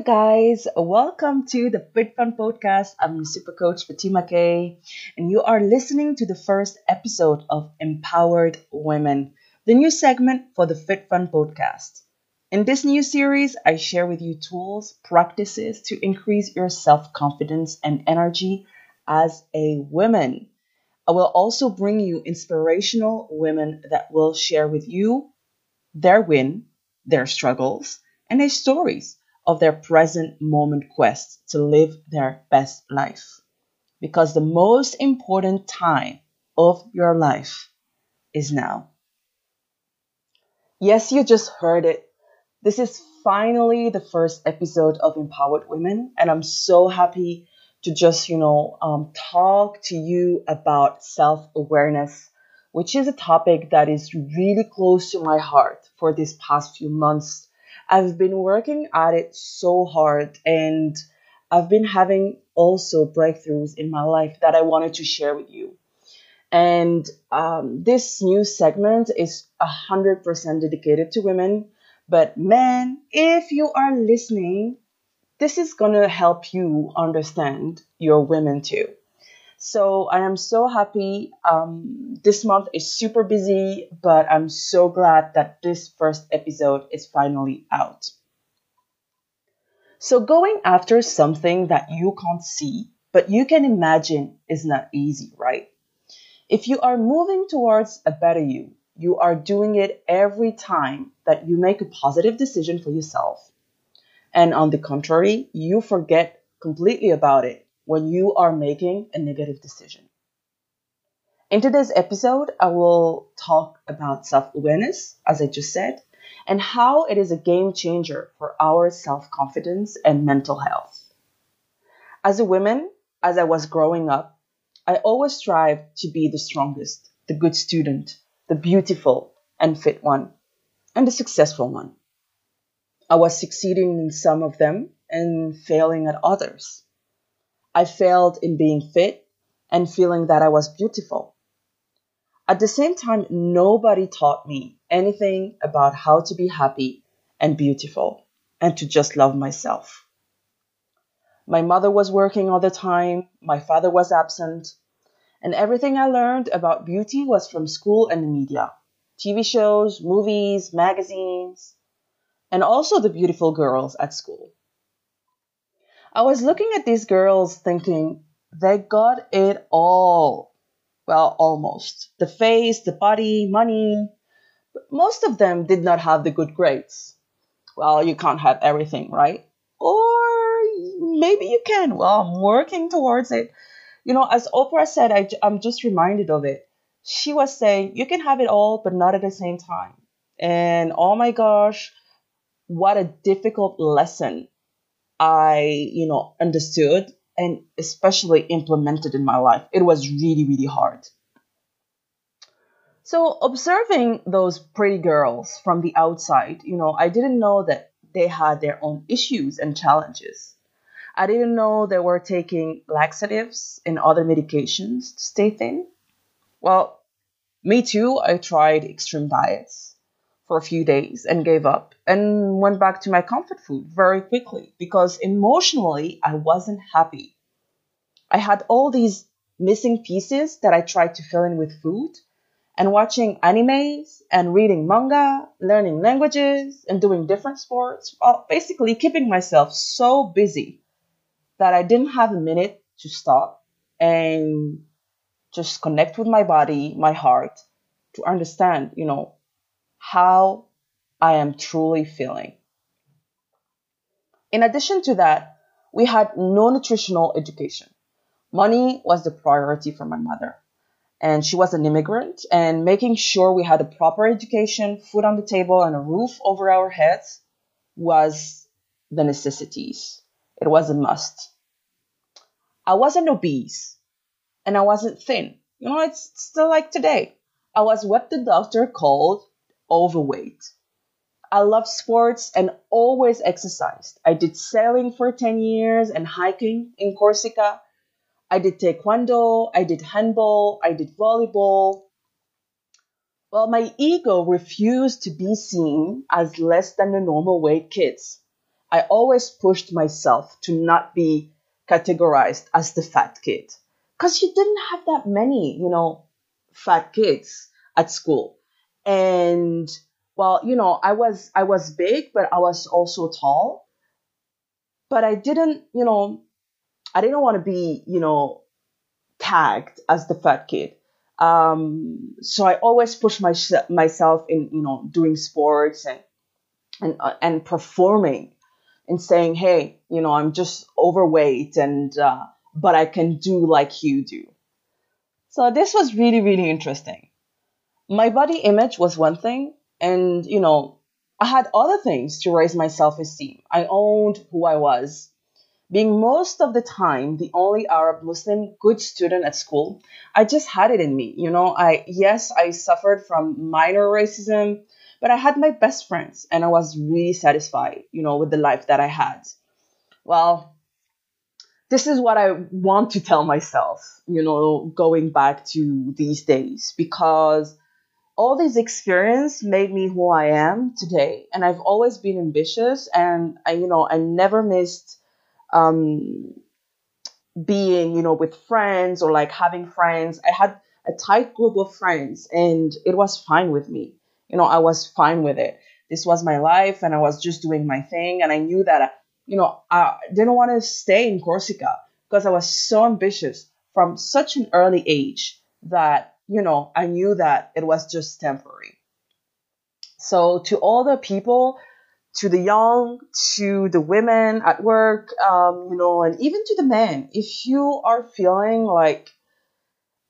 you guys. Welcome to the Fit Fun Podcast. I'm your super coach Fatima Kay, and you are listening to the first episode of Empowered Women, the new segment for the Fit Fun Podcast. In this new series, I share with you tools, practices to increase your self confidence and energy as a woman. I will also bring you inspirational women that will share with you their win, their struggles, and their stories of their present moment quest to live their best life. Because the most important time of your life is now. Yes, you just heard it. This is finally the first episode of Empowered Women, and I'm so happy to just, you know, um, talk to you about self awareness, which is a topic that is really close to my heart for these past few months. I've been working at it so hard, and I've been having also breakthroughs in my life that I wanted to share with you. And um, this new segment is 100% dedicated to women but man, if you are listening, this is going to help you understand your women too. So I am so happy. Um, this month is super busy, but I'm so glad that this first episode is finally out. So going after something that you can't see, but you can imagine is not easy, right? If you are moving towards a better you, you are doing it every time that you make a positive decision for yourself. And on the contrary, you forget completely about it when you are making a negative decision. In today's episode, I will talk about self awareness, as I just said, and how it is a game changer for our self confidence and mental health. As a woman, as I was growing up, I always strived to be the strongest, the good student, the beautiful and fit one, and the successful one. I was succeeding in some of them and failing at others. I failed in being fit and feeling that I was beautiful. At the same time, nobody taught me anything about how to be happy and beautiful and to just love myself. My mother was working all the time, my father was absent, and everything I learned about beauty was from school and the media TV shows, movies, magazines, and also the beautiful girls at school. I was looking at these girls thinking, they got it all. Well, almost. The face, the body, money. But most of them did not have the good grades. Well, you can't have everything, right? Or maybe you can. Well, I'm working towards it you know, as Oprah said, I, I'm just reminded of it. She was saying, you can have it all, but not at the same time. And oh my gosh, what a difficult lesson I, you know, understood and especially implemented in my life. It was really, really hard. So, observing those pretty girls from the outside, you know, I didn't know that they had their own issues and challenges. I didn't know they were taking laxatives and other medications to stay thin. Well, me too. I tried extreme diets for a few days and gave up and went back to my comfort food very quickly because emotionally I wasn't happy. I had all these missing pieces that I tried to fill in with food and watching animes and reading manga, learning languages and doing different sports, basically keeping myself so busy that I didn't have a minute to stop and just connect with my body, my heart, to understand, you know, how I am truly feeling. In addition to that, we had no nutritional education. Money was the priority for my mother. And she was an immigrant, and making sure we had a proper education, food on the table, and a roof over our heads was the necessities. It was a must. I wasn't obese and I wasn't thin. You know, it's still like today. I was what the doctor called overweight. I loved sports and always exercised. I did sailing for 10 years and hiking in Corsica. I did taekwondo, I did handball, I did volleyball. Well, my ego refused to be seen as less than the normal weight kids. I always pushed myself to not be categorized as the fat kid. Because you didn't have that many, you know, fat kids at school. And well, you know, I was I was big, but I was also tall. But I didn't, you know, I didn't want to be, you know, tagged as the fat kid. Um, so I always pushed my, myself in, you know, doing sports and and uh, and performing and saying, hey, you know, I'm just overweight and uh, but I can do like you do. So this was really really interesting. My body image was one thing, and you know, I had other things to raise my self esteem. I owned who I was being most of the time the only Arab Muslim good student at school, I just had it in me. You know, I, yes, I suffered from minor racism, but I had my best friends and I was really satisfied, you know, with the life that I had. Well, this is what I want to tell myself, you know, going back to these days because all these experience made me who I am today. And I've always been ambitious and I, you know, I never missed um, being, you know, with friends or like having friends. I had a tight group of friends and it was fine with me. You know, I was fine with it. This was my life and I was just doing my thing. And I knew that, you know, I didn't want to stay in Corsica because I was so ambitious from such an early age that, you know, I knew that it was just temporary. So to all the people to the young, to the women at work, um, you know, and even to the men. If you are feeling like,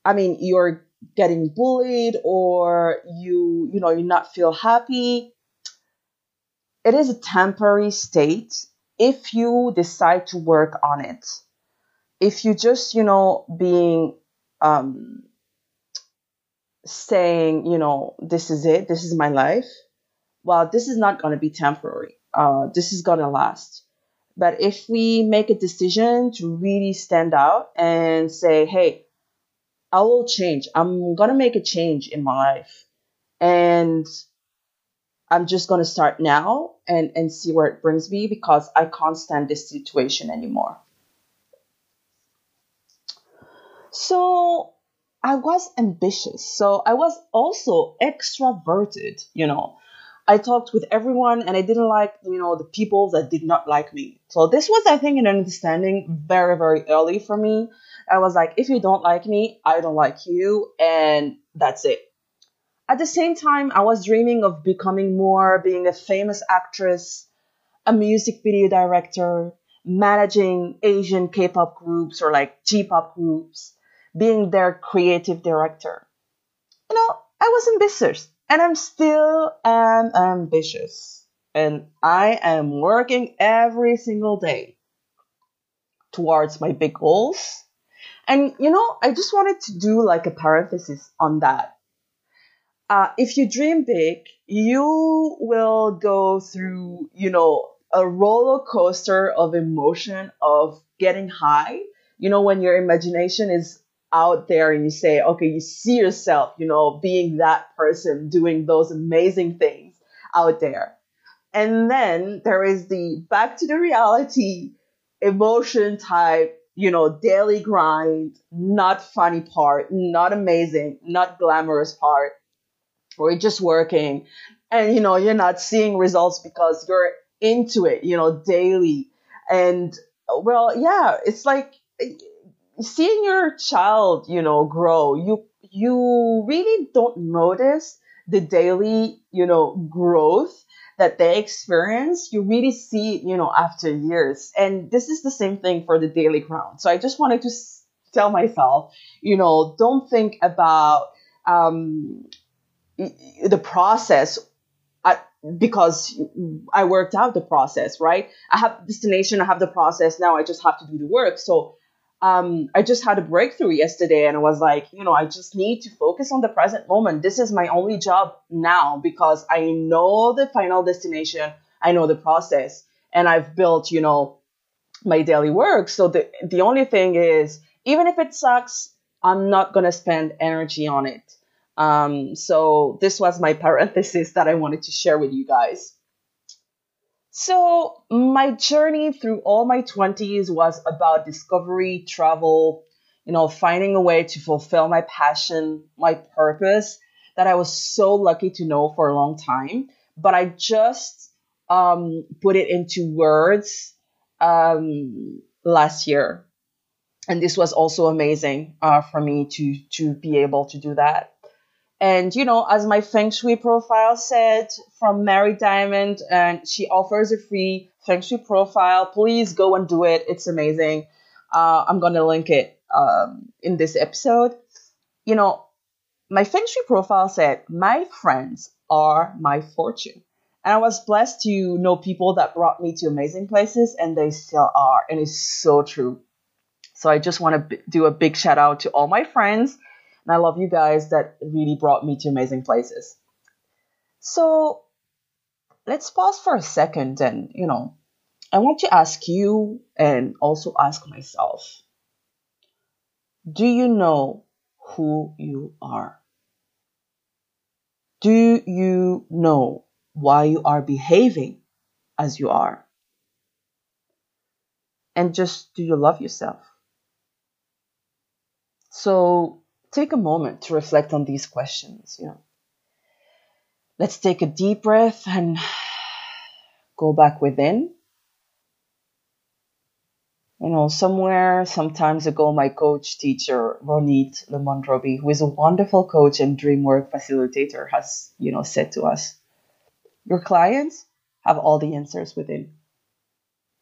I mean, you're getting bullied or you, you know, you not feel happy, it is a temporary state if you decide to work on it. If you just, you know, being, um, saying, you know, this is it, this is my life well, this is not going to be temporary. Uh, this is going to last. But if we make a decision to really stand out and say, hey, I will change. I'm going to make a change in my life. And I'm just going to start now and, and see where it brings me because I can't stand this situation anymore. So I was ambitious. So I was also extroverted, you know. I talked with everyone and I didn't like, you know, the people that did not like me. So this was, I think, an understanding very, very early for me. I was like, if you don't like me, I don't like you. And that's it. At the same time, I was dreaming of becoming more, being a famous actress, a music video director, managing Asian K-pop groups or like J-pop groups, being their creative director. You know, I was ambitious and I'm still am ambitious. And I am working every single day towards my big goals. And you know, I just wanted to do like a parenthesis on that. Uh, if you dream big, you will go through, you know, a roller coaster of emotion of getting high. You know, when your imagination is out there and you say, okay, you see yourself, you know, being that person doing those amazing things out there. And then there is the back to the reality emotion type, you know, daily grind, not funny part, not amazing, not glamorous part, where you're just working and, you know, you're not seeing results because you're into it, you know, daily. And well, yeah, it's like, seeing your child, you know, grow, you you really don't notice the daily, you know, growth that they experience. You really see, you know, after years. And this is the same thing for the daily grind. So I just wanted to tell myself, you know, don't think about um, the process because I worked out the process, right? I have destination, I have the process. Now I just have to do the work. So um, I just had a breakthrough yesterday and I was like, you know, I just need to focus on the present moment. This is my only job now because I know the final destination, I know the process, and I've built, you know, my daily work. So the the only thing is, even if it sucks, I'm not gonna spend energy on it. Um, so this was my parenthesis that I wanted to share with you guys. So, my journey through all my 20s was about discovery, travel, you know, finding a way to fulfill my passion, my purpose that I was so lucky to know for a long time. But I just um, put it into words um, last year. And this was also amazing uh, for me to, to be able to do that. And, you know, as my Feng Shui profile said from Mary Diamond, and she offers a free Feng Shui profile. Please go and do it. It's amazing. Uh, I'm going to link it um, in this episode. You know, my Feng Shui profile said, My friends are my fortune. And I was blessed to know people that brought me to amazing places, and they still are. And it's so true. So I just want to b- do a big shout out to all my friends and I love you guys that really brought me to amazing places. So let's pause for a second and, you know, I want to ask you and also ask myself Do you know who you are? Do you know why you are behaving as you are? And just do you love yourself? So take a moment to reflect on these questions. You know, let's take a deep breath and go back within. You know, somewhere, some times ago, my coach, teacher, Ronit Lemondrobi, who is a wonderful coach and dream work facilitator, has, you know, said to us, your clients have all the answers within.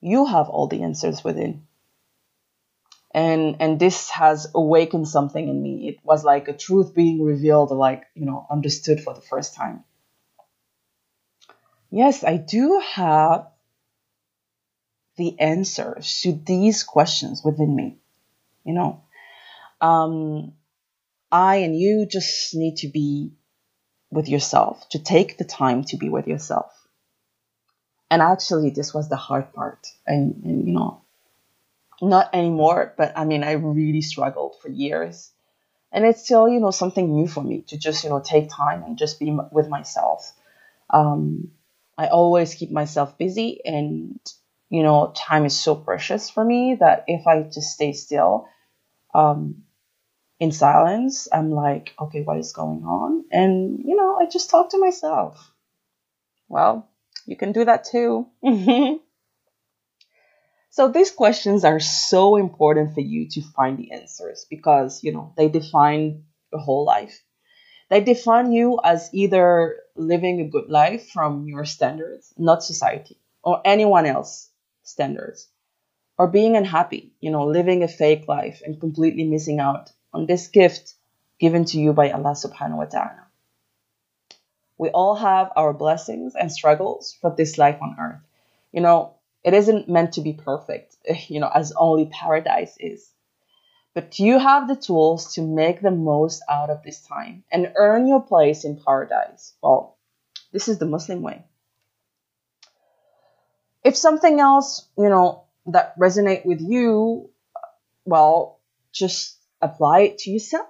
You have all the answers within and and this has awakened something in me. It was like a truth being revealed like you know understood for the first time. Yes i do have the answers to these questions within me you know. Um i and you just need to be with yourself to take the time to be with yourself. And actually this was the hard part. And, and you know not anymore, but I mean, I really struggled for years. And it's still, you know, something new for me to just, you know, take time and just be with myself. Um, I always keep myself busy and, you know, time is so precious for me that if I just stay still, um, in silence, I'm like, okay, what is going on? And, you know, I just talk to myself. Well, you can do that too. So these questions are so important for you to find the answers because, you know, they define your whole life. They define you as either living a good life from your standards, not society or anyone else standards, or being unhappy, you know, living a fake life and completely missing out on this gift given to you by Allah subhanahu wa ta'ala. We all have our blessings and struggles for this life on earth. You know, it isn't meant to be perfect, you know, as only paradise is. But you have the tools to make the most out of this time and earn your place in paradise. Well, this is the Muslim way. If something else, you know, that resonate with you, well, just apply it to yourself.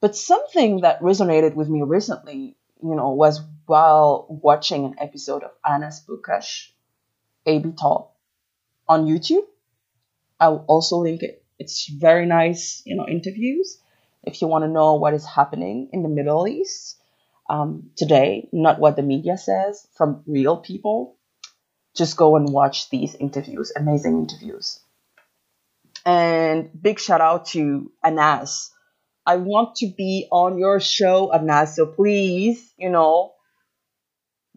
But something that resonated with me recently, you know, was while watching an episode of Anas Bukash AB Talk on YouTube. I'll also link it. It's very nice, you know, interviews. If you want to know what is happening in the Middle East um, today, not what the media says from real people, just go and watch these interviews, amazing interviews. And big shout out to Anas. I want to be on your show, Anas. So please, you know,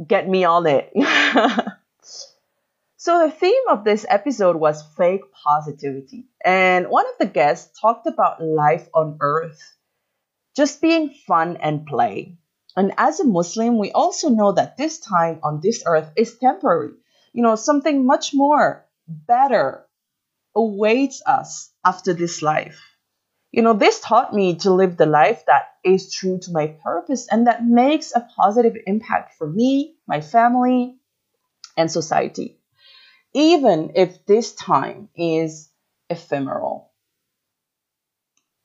get me on it. So the theme of this episode was fake positivity. And one of the guests talked about life on earth just being fun and play. And as a Muslim, we also know that this time on this earth is temporary. You know, something much more better awaits us after this life. You know, this taught me to live the life that is true to my purpose and that makes a positive impact for me, my family, and society even if this time is ephemeral.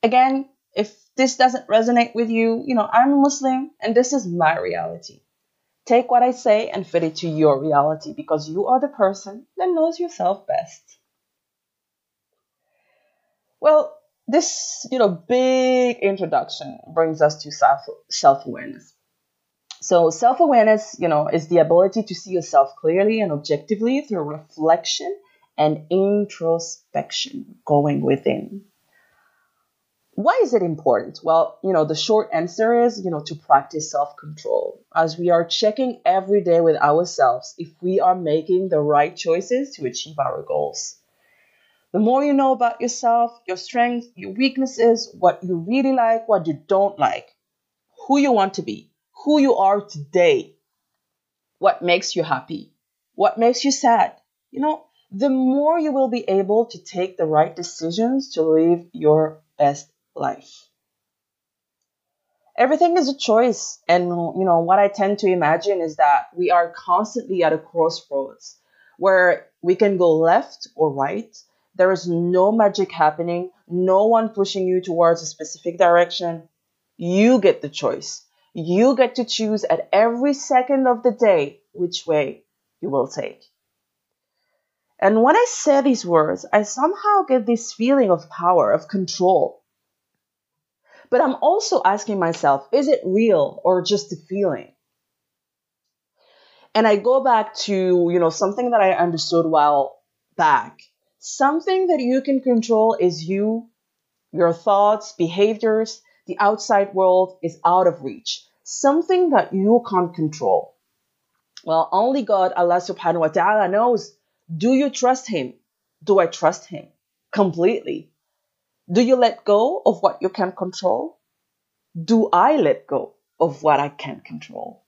Again, if this doesn't resonate with you, you know, I'm a Muslim and this is my reality. Take what I say and fit it to your reality because you are the person that knows yourself best. Well, this, you know, big introduction brings us to self self-awareness. So self-awareness, you know, is the ability to see yourself clearly and objectively through reflection and introspection, going within. Why is it important? Well, you know, the short answer is, you know, to practice self control as we are checking every day with ourselves if we are making the right choices to achieve our goals. The more you know about yourself, your strengths, your weaknesses, what you really like, what you don't like, who you want to be, who you are today, what makes you happy, what makes you sad, you know, the more you will be able to take the right decisions to live your best life. Everything is a choice. And, you know, what I tend to imagine is that we are constantly at a crossroads where we can go left or right. There is no magic happening, no one pushing you towards a specific direction. You get the choice. You get to choose at every second of the day which way you will take. And when I say these words, I somehow get this feeling of power, of control. But I'm also asking myself, is it real or just a feeling? And I go back to, you know, something that I understood while back. Something that you can control is you, your thoughts, behaviors. The outside world is out of reach. Something that you can't control. Well, only God, Allah subhanahu wa ta'ala knows. Do you trust Him? Do I trust Him? Completely. Do you let go of what you can control? Do I let go of what I can control?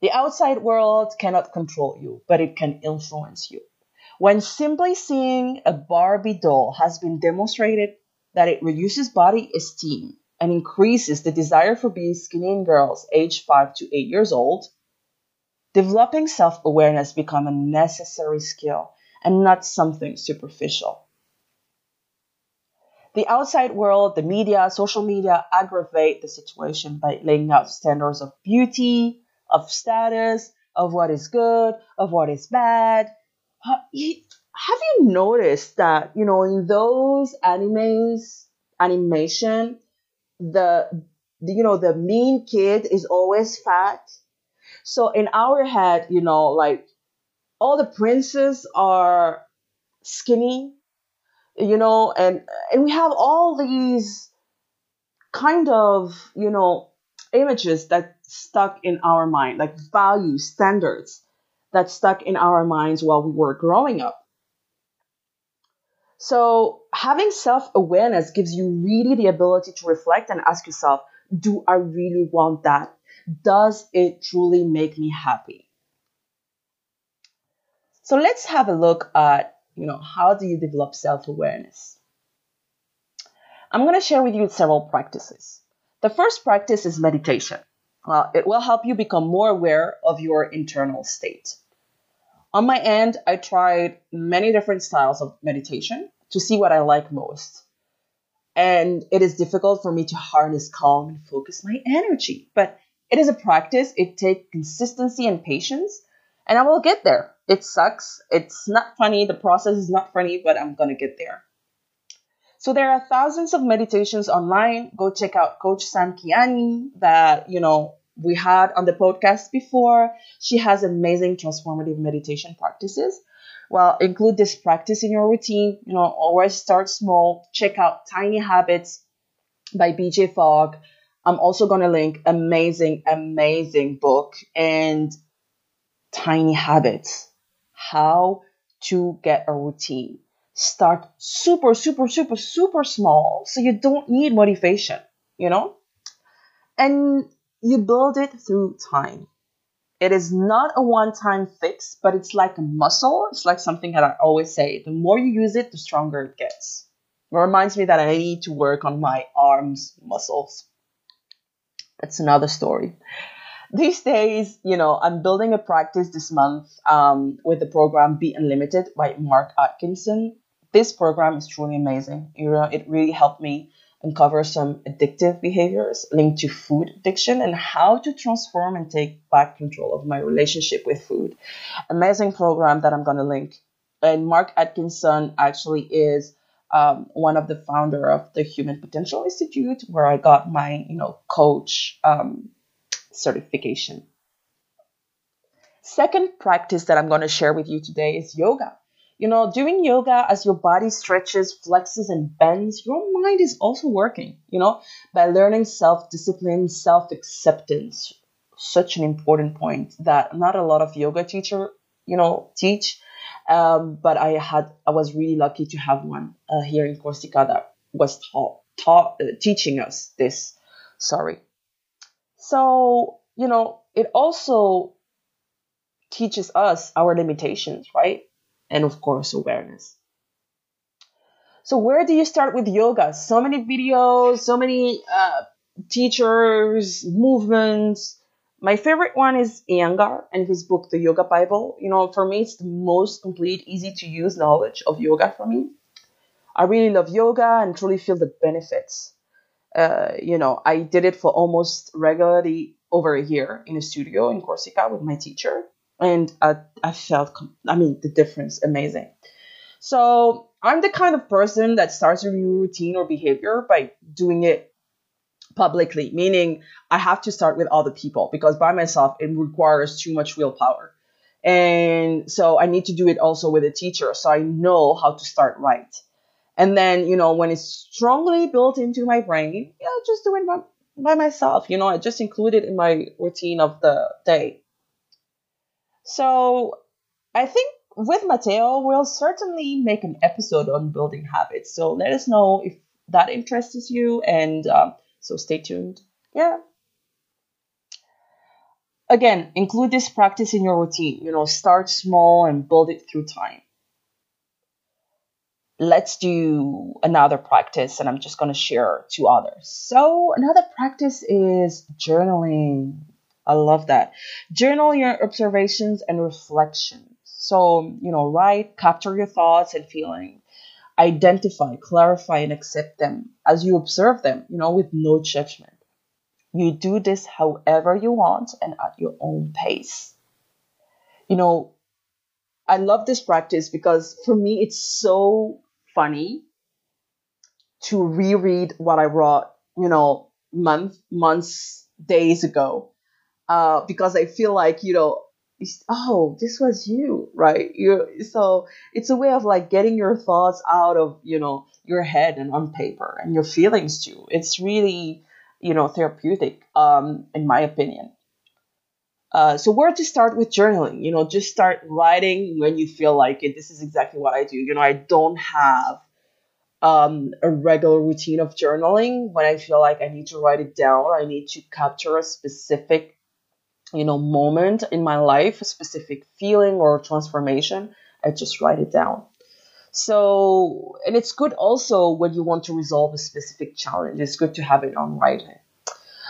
The outside world cannot control you, but it can influence you. When simply seeing a Barbie doll has been demonstrated that it reduces body esteem and increases the desire for being skinny in girls aged 5 to 8 years old, developing self awareness becomes a necessary skill and not something superficial. The outside world, the media, social media aggravate the situation by laying out standards of beauty, of status, of what is good, of what is bad. Have you noticed that, you know, in those animes, animation, the, the you know, the mean kid is always fat? So in our head, you know, like all the princes are skinny you know, and and we have all these kind of, you know, images that stuck in our mind, like values, standards that stuck in our minds while we were growing up. So, having self awareness gives you really the ability to reflect and ask yourself, do I really want that? Does it truly make me happy? So, let's have a look at you know, how do you develop self awareness? I'm going to share with you several practices. The first practice is meditation. Well, it will help you become more aware of your internal state. On my end, I tried many different styles of meditation to see what I like most. And it is difficult for me to harness calm and focus my energy. But it is a practice. It takes consistency and patience and I will get there. It sucks. It's not funny. The process is not funny, but I'm going to get there. So there are thousands of meditations online. Go check out Coach Sam Kiani that, you know, we had on the podcast before. She has amazing transformative meditation practices. Well, include this practice in your routine. You know, always start small. Check out Tiny Habits by BJ Fogg. I'm also going to link amazing, amazing book. And tiny habits, how to get a routine. Start super, super, super, super small so you don't need motivation, you know? And you build it through time. It is not a one time fix, but it's like a muscle. It's like something that I always say the more you use it, the stronger it gets. It reminds me that I need to work on my arms muscles. That's another story these days, you know, I'm building a practice this month um, with the program Be Unlimited by Mark Atkinson. This program is truly amazing. It really helped me uncover some addictive behaviors linked to food addiction and how to transform and take back control of my relationship with food. Amazing program that I'm going to link. And Mark Atkinson actually is um, one of the founder of the Human Potential Institute, where I got my you know coach um, certification. Second practice that I'm going to share with you today is yoga. You know, doing yoga as your body stretches, flexes, and bends, your mind is also working, you know, by learning self discipline, self acceptance. Such an important point that not a lot of yoga teacher, you know, teach. Um, but I had, I was really lucky to have one uh, here in Corsica that was taught, taught uh, teaching us this. Sorry. So, you know, it also teaches us our limitations, right? And of course awareness. So where do you start with yoga? So many videos, so many uh, teachers, movements. My favorite one is Iyengar and his book, The Yoga Bible. You know, for me, it's the most complete, easy to use knowledge of yoga for me. I really love yoga and truly feel the benefits. Uh, you know, I did it for almost regularly over a year in a studio in Corsica with my teacher and I, I felt i mean the difference amazing. So i'm the kind of person that starts a new routine or behavior by doing it publicly meaning i have to start with other people because by myself it requires too much willpower. And so i need to do it also with a teacher so i know how to start right. And then you know when it's strongly built into my brain yeah just do it by, by myself. You know i just include it in my routine of the day so I think with Matteo, we'll certainly make an episode on building habits. So let us know if that interests you, and um, so stay tuned. Yeah. Again, include this practice in your routine. You know, start small and build it through time. Let's do another practice, and I'm just going to share two others. So, another practice is journaling. I love that. Journal your observations and reflections. So, you know, write, capture your thoughts and feelings. Identify, clarify, and accept them as you observe them, you know, with no judgment. You do this however you want and at your own pace. You know, I love this practice because for me it's so funny to reread what I wrote, you know, month, months, days ago uh, because I feel like you know, oh, this was you, right? You so it's a way of like getting your thoughts out of you know your head and on paper and your feelings too. It's really you know therapeutic, um, in my opinion. Uh, so where to start with journaling? You know, just start writing when you feel like it. This is exactly what I do. You know, I don't have um, a regular routine of journaling. When I feel like I need to write it down, I need to capture a specific you know moment in my life a specific feeling or transformation i just write it down. So and it's good also when you want to resolve a specific challenge. It's good to have it on writing.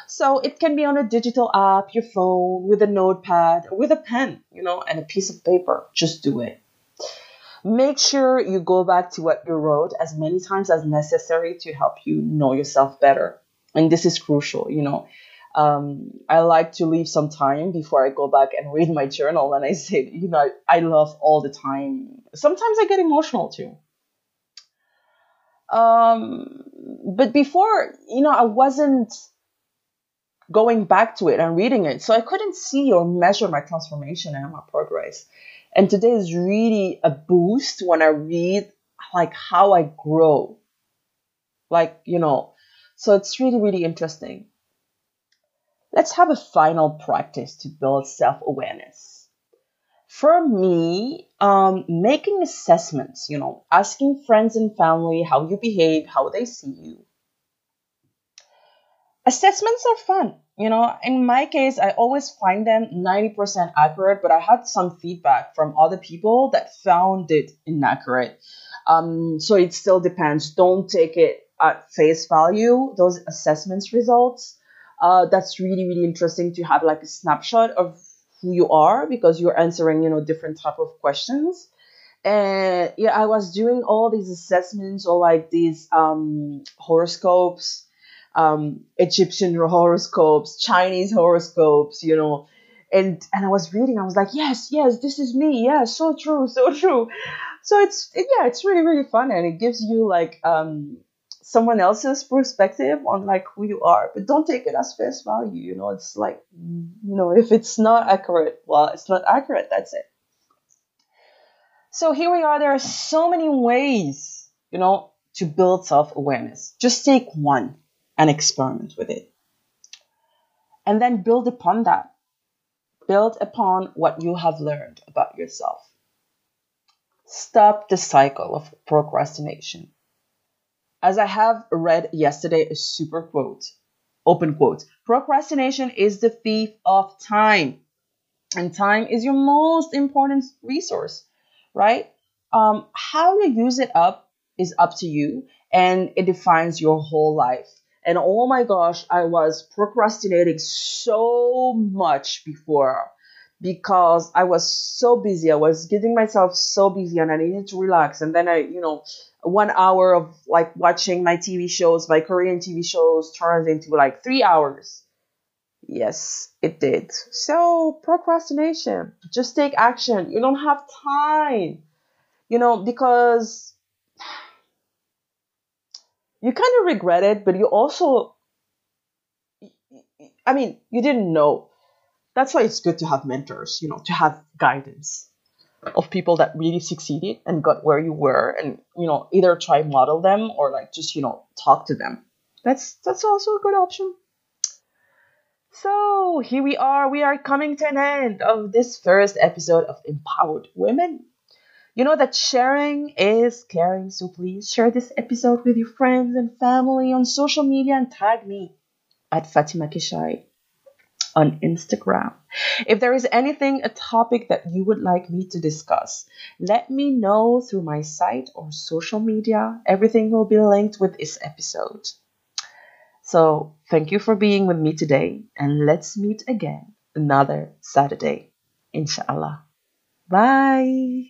So it can be on a digital app your phone with a notepad with a pen you know and a piece of paper. Just do it. Make sure you go back to what you wrote as many times as necessary to help you know yourself better. And this is crucial you know um, I like to leave some time before I go back and read my journal. And I say, you know, I love all the time. Sometimes I get emotional too. Um, but before, you know, I wasn't going back to it and reading it. So I couldn't see or measure my transformation and my progress. And today is really a boost when I read like how I grow. Like, you know, so it's really, really interesting. Let's have a final practice to build self awareness. For me, um, making assessments, you know, asking friends and family how you behave, how they see you. Assessments are fun. You know, in my case, I always find them 90% accurate, but I had some feedback from other people that found it inaccurate. Um, so it still depends. Don't take it at face value, those assessments results uh, that's really really interesting to have like a snapshot of who you are because you're answering you know different type of questions and yeah, I was doing all these assessments or like these um, horoscopes, um, Egyptian horoscopes, Chinese horoscopes, you know, and and I was reading. I was like, yes, yes, this is me. Yeah, so true, so true. So it's it, yeah, it's really really fun, and it gives you like um, someone else's perspective on like who you are. But don't take it as face value. You know, it's like you know, if it's not accurate, well, it's not accurate. That's it. So here we are. There are so many ways, you know, to build self awareness. Just take one and experiment with it. And then build upon that. Build upon what you have learned about yourself. Stop the cycle of procrastination. As I have read yesterday, a super quote, open quote procrastination is the thief of time. And time is your most important resource right? Um, how you use it up is up to you and it defines your whole life. And oh my gosh, I was procrastinating so much before because I was so busy. I was getting myself so busy and I needed to relax. And then I, you know, one hour of like watching my TV shows, my Korean TV shows turned into like three hours. Yes, it did. So, procrastination. Just take action. You don't have time. You know, because you kind of regret it, but you also, I mean, you didn't know. That's why it's good to have mentors, you know, to have guidance of people that really succeeded and got where you were and, you know, either try model them or like just, you know, talk to them. That's that's also a good option. So here we are. We are coming to an end of this first episode of Empowered Women. You know that sharing is caring, so please share this episode with your friends and family on social media and tag me at Fatima Kishai on Instagram. If there is anything, a topic that you would like me to discuss, let me know through my site or social media. Everything will be linked with this episode. So thank you for being with me today, and let's meet again another Saturday, inshallah. Bye.